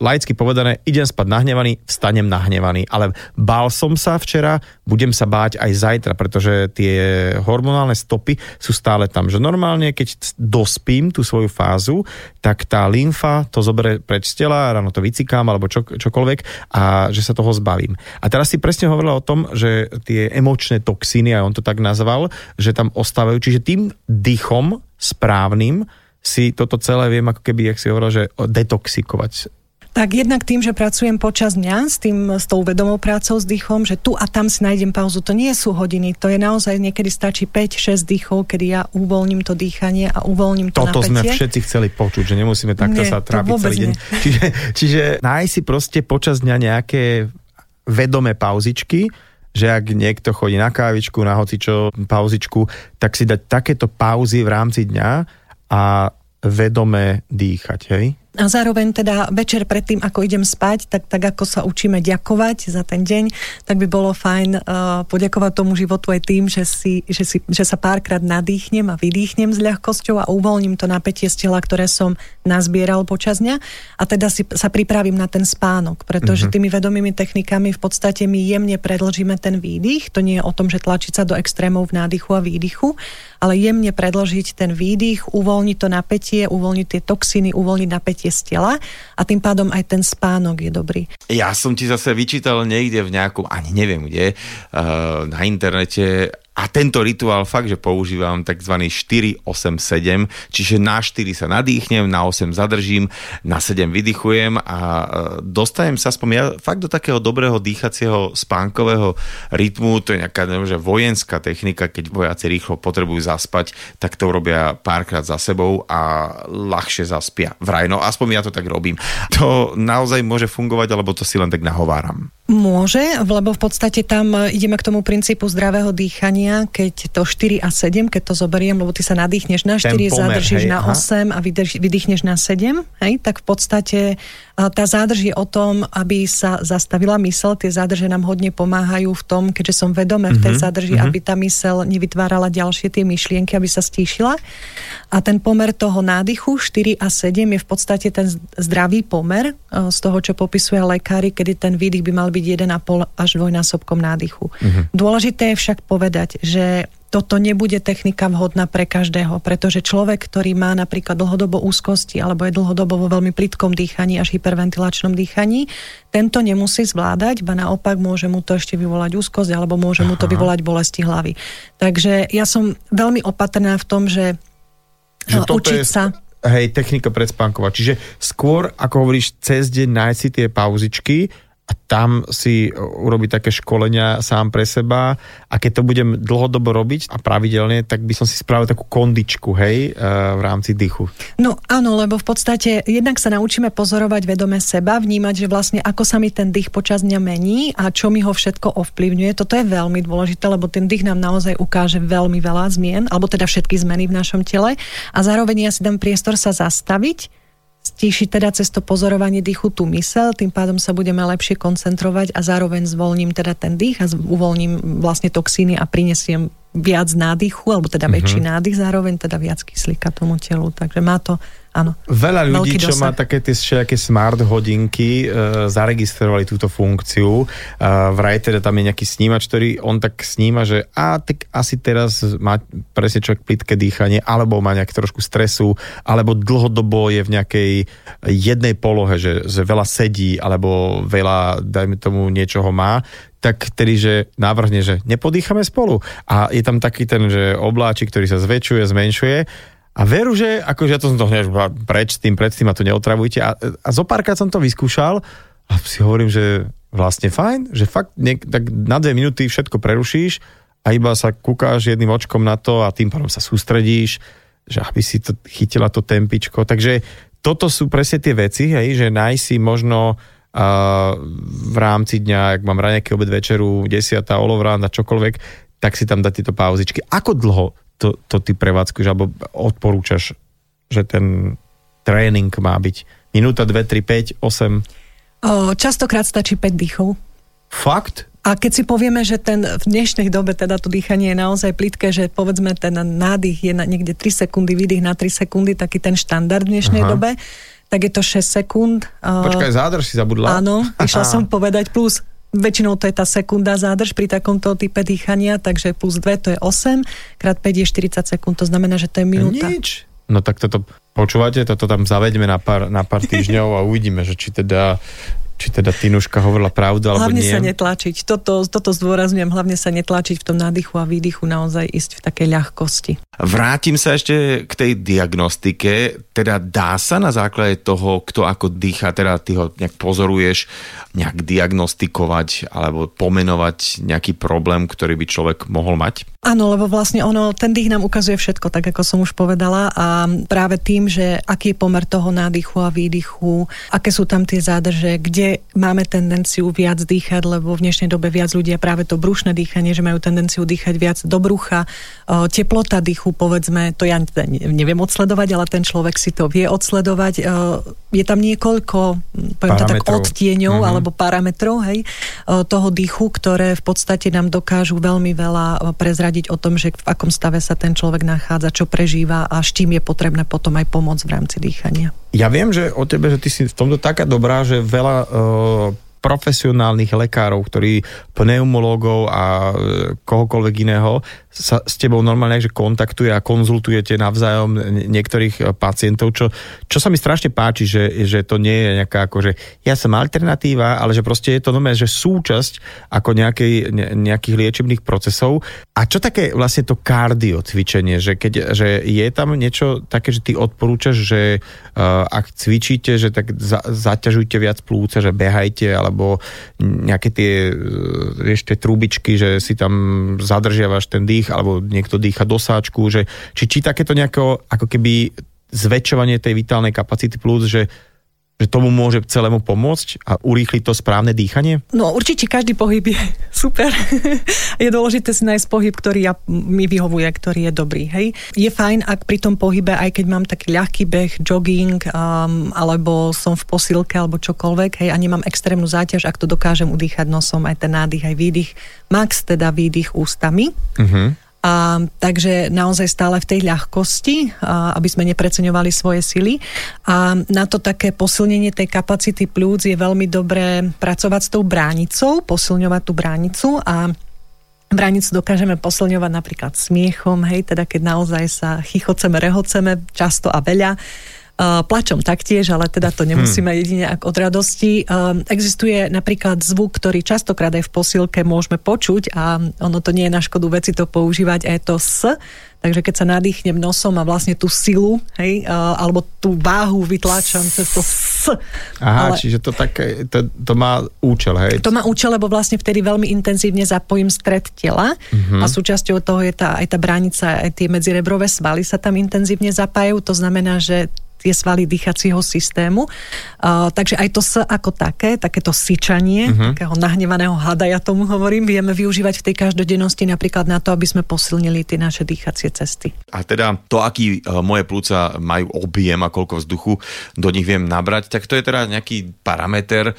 laicky povedané, idem spať nahnevaný, vstanem nahnevaný. Ale bál som sa včera, budem sa báť aj zajtra, pretože tie hormonálne stopy sú stále tam. Že normálne, keď dospím tú svoju fázu, tak tá lymfa to zoberie preč z tela, ráno to vycikám alebo čo, čokoľvek a že sa toho zbavím. A teraz si presne hovorila o tom, že tie emočné toxíny, a on to tak nazval, že tam ostávajú. Čiže tým dýchom správnym si toto celé viem ako keby, jak si hovoril, že detoxikovať. Tak jednak tým, že pracujem počas dňa s, tým, s tou vedomou prácou s dýchom, že tu a tam si nájdem pauzu, to nie sú hodiny, to je naozaj niekedy stačí 5-6 dýchov, kedy ja uvoľním to dýchanie a uvoľním to Toto sme napätie. všetci chceli počuť, že nemusíme takto Nie, sa trápiť celý deň. nie. <laughs> Čiže, čiže nájsť si proste počas dňa nejaké vedomé pauzičky, že ak niekto chodí na kávičku, na hocičo pauzičku, tak si dať takéto pauzy v rámci dňa a vedome dýchať, hej? A zároveň teda večer predtým, ako idem spať, tak, tak ako sa učíme ďakovať za ten deň, tak by bolo fajn uh, poďakovať tomu životu aj tým, že, si, že, si, že sa párkrát nadýchnem a vydýchnem s ľahkosťou a uvoľním to napätie z tela, ktoré som nazbieral počas dňa a teda si, sa pripravím na ten spánok, pretože mm-hmm. tými vedomými technikami v podstate my jemne predlžíme ten výdych. To nie je o tom, že tlačiť sa do extrémov v nádychu a výdychu, ale jemne predložiť ten výdych, uvoľniť to napätie, uvoľniť tie toxiny, uvoľniť napätie z tela a tým pádom aj ten spánok je dobrý. Ja som ti zase vyčítal niekde v nejakom, ani neviem kde, uh, na internete a tento rituál fakt, že používam tzv. 4-8-7, čiže na 4 sa nadýchnem, na 8 zadržím, na 7 vydychujem a uh, dostanem sa aspoň ja fakt do takého dobrého dýchacieho spánkového rytmu, to je nejaká neviem, že vojenská technika, keď vojaci rýchlo potrebujú zaspať, tak to robia párkrát za sebou a ľahšie zaspia. Vraj, no aspoň ja to tak robím. To naozaj môže fungovať, alebo to si len tak nahováram. Môže, lebo v podstate tam ideme k tomu princípu zdravého dýchania, keď to 4 a 7, keď to zoberiem, lebo ty sa nadýchneš na 4, pomer, zadržíš hej, na 8 aha. a vydrž, vydýchneš na 7, hej, tak v podstate tá zádrž je o tom, aby sa zastavila mysel. Tie zádrže nám hodne pomáhajú v tom, keďže som vedome v tej mm-hmm, zádrži, mm-hmm. aby tá mysel nevytvárala ďalšie tie myšlienky, aby sa stíšila. A ten pomer toho nádychu 4 a 7 je v podstate ten zdravý pomer z toho, čo popisuje lekári, kedy ten výdych by mal byť byť 1,5 až dvojnásobkom nádychu. Uh-huh. Dôležité je však povedať, že toto nebude technika vhodná pre každého, pretože človek, ktorý má napríklad dlhodobo úzkosti alebo je dlhodobo vo veľmi plitkom dýchaní až hyperventilačnom dýchaní, tento nemusí zvládať, ba naopak môže mu to ešte vyvolať úzkosť alebo môže Aha. mu to vyvolať bolesti hlavy. Takže ja som veľmi opatrná v tom, že, že učiť je... sa hej, technika predspánková. Čiže skôr, ako hovoríš, cez deň nájsť si tie pauzičky a tam si urobiť také školenia sám pre seba a keď to budem dlhodobo robiť a pravidelne, tak by som si spravil takú kondičku, hej, e, v rámci dychu. No áno, lebo v podstate jednak sa naučíme pozorovať vedome seba, vnímať, že vlastne ako sa mi ten dých počas dňa mení a čo mi ho všetko ovplyvňuje. Toto je veľmi dôležité, lebo ten dých nám naozaj ukáže veľmi veľa zmien, alebo teda všetky zmeny v našom tele a zároveň ja si dám priestor sa zastaviť stíši teda cez to pozorovanie dýchu tú mysel, tým pádom sa budeme lepšie koncentrovať a zároveň zvolním teda ten dých a uvoľním vlastne toxíny a prinesiem viac nádychu, alebo teda uh-huh. väčší nádych, zároveň teda viac kyslíka tomu telu. Takže má to Áno. Veľa ľudí, čo má také tie všelijaké smart hodinky, e, zaregistrovali túto funkciu. E, vraj teda tam je nejaký snímač, ktorý on tak sníma, že a tak asi teraz má presne človek plitké dýchanie, alebo má nejaký trošku stresu, alebo dlhodobo je v nejakej jednej polohe, že, že veľa sedí, alebo veľa, dajme tomu, niečoho má, tak tedy, že navrhne, že nepodýchame spolu. A je tam taký ten, že obláčik, ktorý sa zväčšuje, zmenšuje a veru, že akože ja to som to hneď preč s tým, pred tým a to neotravujte. A, a zo párkrát som to vyskúšal a si hovorím, že vlastne fajn, že fakt niek- tak na dve minúty všetko prerušíš a iba sa kúkáš jedným očkom na to a tým pádom sa sústredíš, že aby si to chytila to tempičko. Takže toto sú presne tie veci, hej, že najsi možno a v rámci dňa, ak mám raňajky obed večeru, desiatá, olovrán a čokoľvek, tak si tam dať tieto pauzičky. Ako dlho to, to ty prevádzkuješ alebo odporúčaš, že ten tréning má byť? Minúta, 2, 3, 5, 8? O, častokrát stačí 5 dýchov. Fakt? A keď si povieme, že ten v dnešnej dobe teda to dýchanie je naozaj plitké, že povedzme ten nádych je na niekde 3 sekundy, výdych na 3 sekundy, taký ten štandard v dnešnej Aha. dobe, tak je to 6 sekúnd. Počkaj, zádrž si zabudla. Áno, <laughs> išla som povedať plus Väčšinou to je tá sekunda zádrž pri takomto type dýchania, takže plus 2 to je 8, krát 5 je 40 sekúnd, to znamená, že to je minúta. Nič. No tak toto, počúvate, toto tam zavedeme na pár, na pár týždňov a uvidíme, že či teda či teda Tinuška hovorila pravdu alebo hlavne nie. sa netlačiť. Toto, toto zdôrazňujem, hlavne sa netlačiť v tom nádychu a výdychu, naozaj ísť v takej ľahkosti. Vrátim sa ešte k tej diagnostike. Teda dá sa na základe toho, kto ako dýcha, teda ty ho nejak pozoruješ, nejak diagnostikovať alebo pomenovať nejaký problém, ktorý by človek mohol mať? Áno, lebo vlastne ono, ten dých nám ukazuje všetko, tak ako som už povedala a práve tým, že aký je pomer toho nádychu a výdychu, aké sú tam tie zádrže, kde máme tendenciu viac dýchať, lebo v dnešnej dobe viac ľudia práve to brušné dýchanie, že majú tendenciu dýchať viac do brucha, teplota dýchu, povedzme, to ja neviem odsledovať, ale ten človek si to vie odsledovať. Je tam niekoľko, poviem to tak, odtieňov mm-hmm. alebo parametrov, hej, toho dýchu, ktoré v podstate nám dokážu veľmi veľa prezrať poradiť o tom, že v akom stave sa ten človek nachádza, čo prežíva a s čím je potrebné potom aj pomôcť v rámci dýchania. Ja viem, že o tebe, že ty si v tomto taká dobrá, že veľa uh profesionálnych lekárov, ktorí pneumológov a e, kohokoľvek iného sa s tebou normálne že kontaktuje a konzultujete navzájom niektorých e, pacientov, čo, čo sa mi strašne páči, že, že to nie je nejaká ako, že ja som alternatíva, ale že proste je to normálne, že súčasť ako nejakej, ne, nejakých liečebných procesov. A čo také vlastne to kardio cvičenie, že, keď, že je tam niečo také, že ty odporúčaš, že uh, ak cvičíte, že tak za, zaťažujte viac plúce, že behajte, ale alebo nejaké tie e, ešte trubičky, že si tam zadržiavaš ten dých, alebo niekto dýcha do sáčku, že či, či takéto nejaké ako keby zväčšovanie tej vitálnej kapacity plus, že že tomu môže celému pomôcť a urýchliť to správne dýchanie? No určite každý pohyb je <laughs> super. je dôležité si nájsť pohyb, ktorý ja, mi vyhovuje, ktorý je dobrý. Hej. Je fajn, ak pri tom pohybe, aj keď mám taký ľahký beh, jogging, um, alebo som v posilke, alebo čokoľvek, hej, a nemám extrémnu záťaž, ak to dokážem udýchať nosom, aj ten nádych, aj výdych, max teda výdych ústami. Uh-huh. A, takže naozaj stále v tej ľahkosti, a, aby sme nepreceňovali svoje sily. A na to také posilnenie tej kapacity plúc je veľmi dobré pracovať s tou bránicou, posilňovať tú bránicu a Bránicu dokážeme posilňovať napríklad smiechom, hej, teda keď naozaj sa chichoceme, rehoceme často a veľa, plačom taktiež, ale teda to nemusíme hmm. jedine ak od radosti. Uh, existuje napríklad zvuk, ktorý častokrát aj v posilke môžeme počuť a ono to nie je na škodu veci to používať a je to S. Takže keď sa nadýchnem nosom a vlastne tú silu, hej, uh, alebo tú váhu vytláčam cez to S. Aha, ale... čiže to, také, to, to má účel, hej? To má účel, lebo vlastne vtedy veľmi intenzívne zapojím stred tela uh-huh. a súčasťou toho je tá, aj tá bránica, aj tie medzirebrové svaly sa tam intenzívne zapájajú. To znamená, že tie svaly dýchacieho systému. Uh, takže aj to S ako také, takéto syčanie, uh-huh. takého nahnevaného hada, ja tomu hovorím, vieme využívať v tej každodennosti napríklad na to, aby sme posilnili tie naše dýchacie cesty. A teda to, aký uh, moje plúca majú objem a koľko vzduchu do nich viem nabrať, tak to je teda nejaký parameter,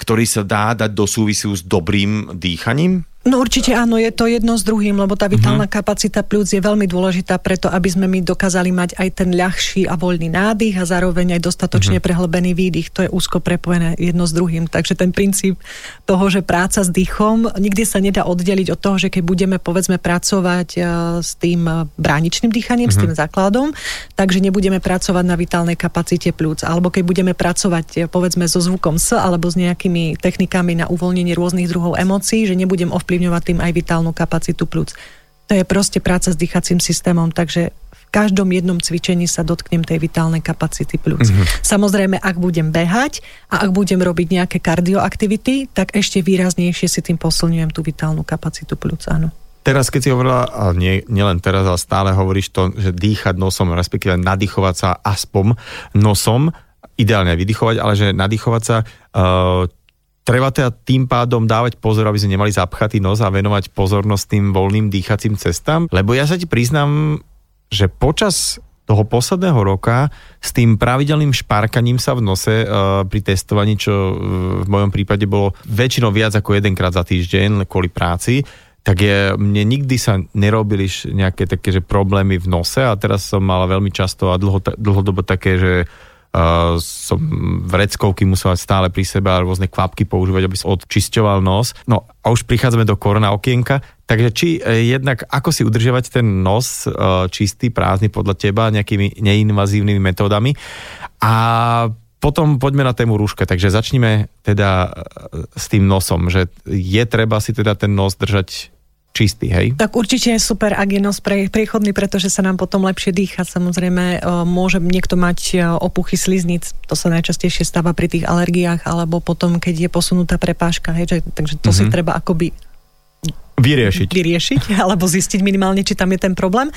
ktorý sa dá dať do súvisu s dobrým dýchaním? No určite áno, je to jedno s druhým, lebo tá vitálna uh-huh. kapacita plúc je veľmi dôležitá preto, aby sme my dokázali mať aj ten ľahší a voľný nádych a zároveň aj dostatočne uh-huh. prehlbený výdych. To je úzko prepojené jedno s druhým. Takže ten princíp toho, že práca s dýchom nikdy sa nedá oddeliť od toho, že keď budeme povedzme pracovať uh, s tým e, bráničným dýchaním, uh-huh. s tým základom, takže nebudeme pracovať na vitálnej kapacite plúc. Alebo keď budeme pracovať e, povedzme so zvukom S alebo s nejakými technikami na uvoľnenie rôznych druhov emócií, že nebudem ovplyvňovať ovplyvňovať tým aj vitálnu kapacitu plúc. To je proste práca s dýchacím systémom, takže v každom jednom cvičení sa dotknem tej vitálnej kapacity plúc. Mm-hmm. Samozrejme, ak budem behať a ak budem robiť nejaké kardioaktivity, tak ešte výraznejšie si tým posilňujem tú vitálnu kapacitu plúc, áno. Teraz, keď si hovorila, a nie, nielen teraz, ale stále hovoríš to, že dýchať nosom, respektíve nadýchovať sa aspoň nosom, ideálne vydychovať, ale že nadýchovať sa, uh, Treba teda tým pádom dávať pozor, aby sme nemali zapchatý nos a venovať pozornosť tým voľným dýchacím cestám, lebo ja sa ti priznám, že počas toho posledného roka s tým pravidelným šparkaním sa v nose uh, pri testovaní, čo uh, v mojom prípade bolo väčšinou viac ako jedenkrát za týždeň kvôli práci, tak je, mne nikdy sa nerobili nejaké také že problémy v nose a teraz som mal veľmi často a dlho, dlhodobo také, že som vreckovky musel mať stále pri sebe a rôzne kvapky používať, aby som odčisťoval nos. No a už prichádzame do korona okienka, takže či eh, jednak ako si udržiavať ten nos uh, čistý, prázdny podľa teba nejakými neinvazívnymi metódami a potom poďme na tému rúška, takže začnime teda s tým nosom, že je treba si teda ten nos držať čistý, hej? Tak určite je super, ak je nos pre, priechodný, pretože sa nám potom lepšie dýcha. Samozrejme, e, môže niekto mať e, opuchy sliznic, to sa najčastejšie stáva pri tých alergiách, alebo potom, keď je posunutá prepážka, hej, že, takže to mm-hmm. si mhm. treba akoby vyriešiť. vyriešiť, alebo zistiť minimálne, či tam je ten problém.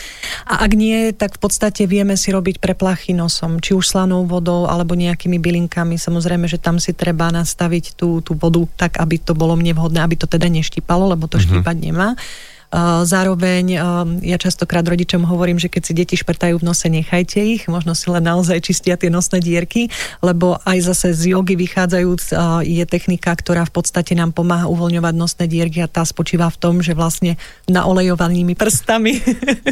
A ak nie, tak v podstate vieme si robiť preplachy nosom, či už slanou vodou, alebo nejakými bylinkami. Samozrejme, že tam si treba nastaviť tú, tú vodu tak, aby to bolo mne vhodné, aby to teda neštípalo, lebo to mm-hmm. štípať nemá. Zároveň ja častokrát rodičom hovorím, že keď si deti šprtajú v nose, nechajte ich, možno si len naozaj čistia tie nosné dierky, lebo aj zase z jogy vychádzajúc je technika, ktorá v podstate nám pomáha uvoľňovať nosné dierky a tá spočíva v tom, že vlastne naolejovanými prstami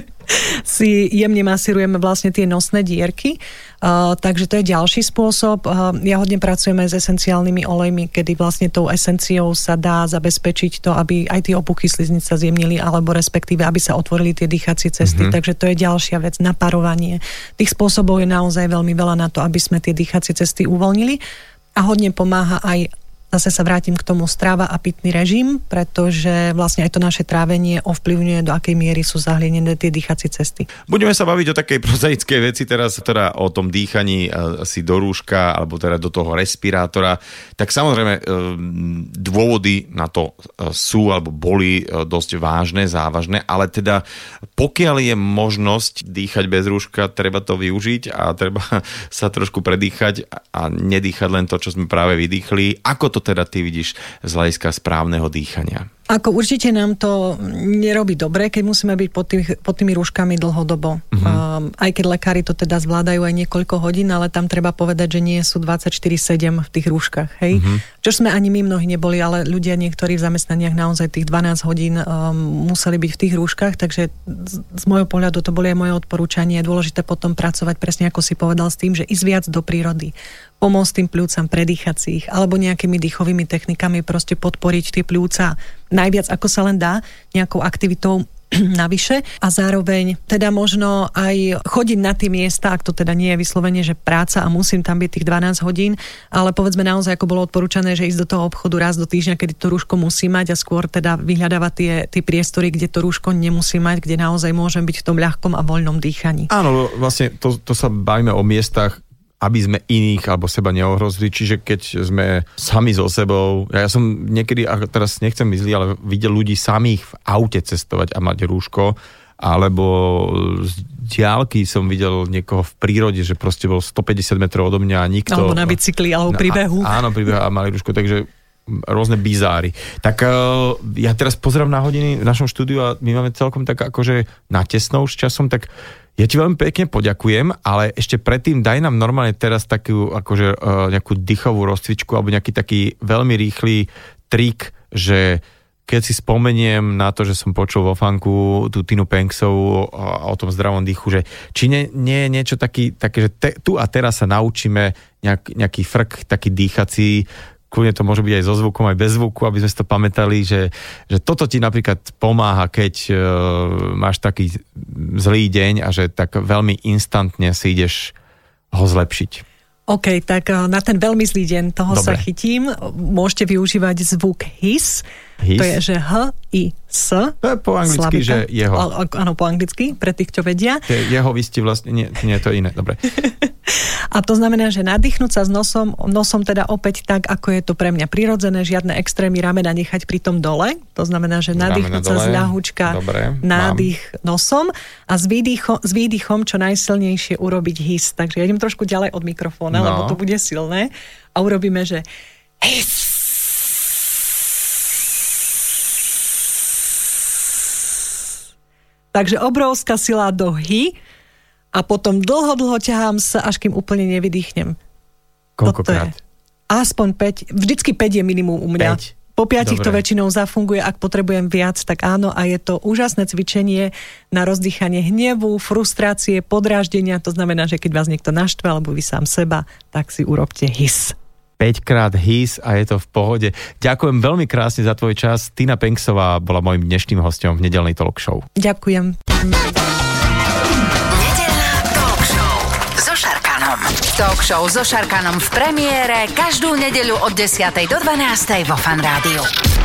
<laughs> si jemne masírujeme vlastne tie nosné dierky Uh, takže to je ďalší spôsob. Uh, ja hodne pracujem aj s esenciálnymi olejmi, kedy vlastne tou esenciou sa dá zabezpečiť to, aby aj tie opuchy sliznic sa zjemnili, alebo respektíve, aby sa otvorili tie dýchacie cesty. Mm-hmm. Takže to je ďalšia vec, naparovanie. Tých spôsobov je naozaj veľmi veľa na to, aby sme tie dýchacie cesty uvoľnili. A hodne pomáha aj zase sa vrátim k tomu strava a pitný režim, pretože vlastne aj to naše trávenie ovplyvňuje, do akej miery sú zahlienené tie dýchacie cesty. Budeme sa baviť o takej prozaickej veci teraz, teda o tom dýchaní asi do rúška alebo teda do toho respirátora. Tak samozrejme e, dôvody na to e, sú alebo boli e, dosť vážne, závažné, ale teda pokiaľ je možnosť dýchať bez rúška, treba to využiť a treba <laughs> sa trošku predýchať a nedýchať len to, čo sme práve vydýchli. Ako to teda ty vidíš z hľadiska správneho dýchania? Ako určite nám to nerobí dobre, keď musíme byť pod, tých, pod tými rúškami dlhodobo. Uh-huh. Um, aj keď lekári to teda zvládajú aj niekoľko hodín, ale tam treba povedať, že nie sú 24-7 v tých rúškach. Hej? Uh-huh. Čo sme ani my mnohí neboli, ale ľudia niektorí v zamestnaniach naozaj tých 12 hodín um, museli byť v tých rúškach, takže z, z môjho pohľadu to boli aj moje odporúčanie. Je dôležité potom pracovať presne ako si povedal s tým, že ísť viac do prírody pomôcť tým pľúcam predýchať si ich, alebo nejakými dýchovými technikami proste podporiť tie pľúca najviac ako sa len dá, nejakou aktivitou <clears throat> navyše a zároveň teda možno aj chodiť na tie miesta, ak to teda nie je vyslovene, že práca a musím tam byť tých 12 hodín, ale povedzme naozaj, ako bolo odporúčané, že ísť do toho obchodu raz do týždňa, kedy to rúško musí mať a skôr teda vyhľadávať tie, tie priestory, kde to rúško nemusí mať, kde naozaj môžem byť v tom ľahkom a voľnom dýchaní. Áno, vlastne to, to sa bavíme o miestach, aby sme iných alebo seba neohrozili. Čiže keď sme sami so sebou, ja, ja som niekedy, a teraz nechcem myslieť, ale videl ľudí samých v aute cestovať a mať rúško, alebo z diálky som videl niekoho v prírode, že proste bol 150 metrov odo mňa a nikto... Alebo na bicykli, alebo pri behu. Áno, pri behu a mali rúško, takže rôzne bizáry. Tak uh, ja teraz pozerám na hodiny v našom štúdiu a my máme celkom tak akože natesno už časom, tak ja ti veľmi pekne poďakujem, ale ešte predtým daj nám normálne teraz takú akože uh, nejakú dýchovú rozcvičku alebo nejaký taký veľmi rýchly trik, že keď si spomeniem na to, že som počul vo fanku tú Tinu Penksovú o tom zdravom dýchu, že či nie, nie je niečo taký, také, že te, tu a teraz sa naučíme nejak, nejaký frk, taký dýchací, kľudne to môže byť aj so zvukom, aj bez zvuku, aby sme si to pamätali, že, že toto ti napríklad pomáha, keď uh, máš taký zlý deň a že tak veľmi instantne si ideš ho zlepšiť. OK, tak e, na ten veľmi zlý deň toho Dobre. sa chytím. Môžete využívať zvuk his. His. To je, že H, I, S. To je po anglicky, Slavika. že jeho. Áno, po anglicky, pre tých, čo vedia. Jeho vy ste vlastne, nie, nie, to je iné, dobre. <laughs> A to znamená, že nadýchnuť sa s nosom, nosom teda opäť tak, ako je to pre mňa prirodzené, žiadne extrémy ramena nechať pri tom dole. To znamená, že nadýchnuť sa z ľahučka, nádych mám. nosom a s výdychom, s výdychom čo najsilnejšie urobiť his. Takže ja idem trošku ďalej od mikrofóna, no. lebo to bude silné. A urobíme, že his. Takže obrovská sila do hy a potom dlho, dlho ťahám sa, až kým úplne nevydýchnem. Koľkokrát? Aspoň 5, vždycky 5 je minimum u mňa. 5. Po piatich Dobre. to väčšinou zafunguje, ak potrebujem viac, tak áno a je to úžasné cvičenie na rozdýchanie hnevu, frustrácie, podráždenia, to znamená, že keď vás niekto naštve alebo vy sám seba, tak si urobte his. 5 krát his a je to v pohode. Ďakujem veľmi krásne za tvoj čas. Tina Penksová bola môjim dnešným hostom v nedelnej talk show. Ďakujem. Talk show so Šarkanom v premiére každú nedeľu od 10. do 12. vo Fan Rádiu.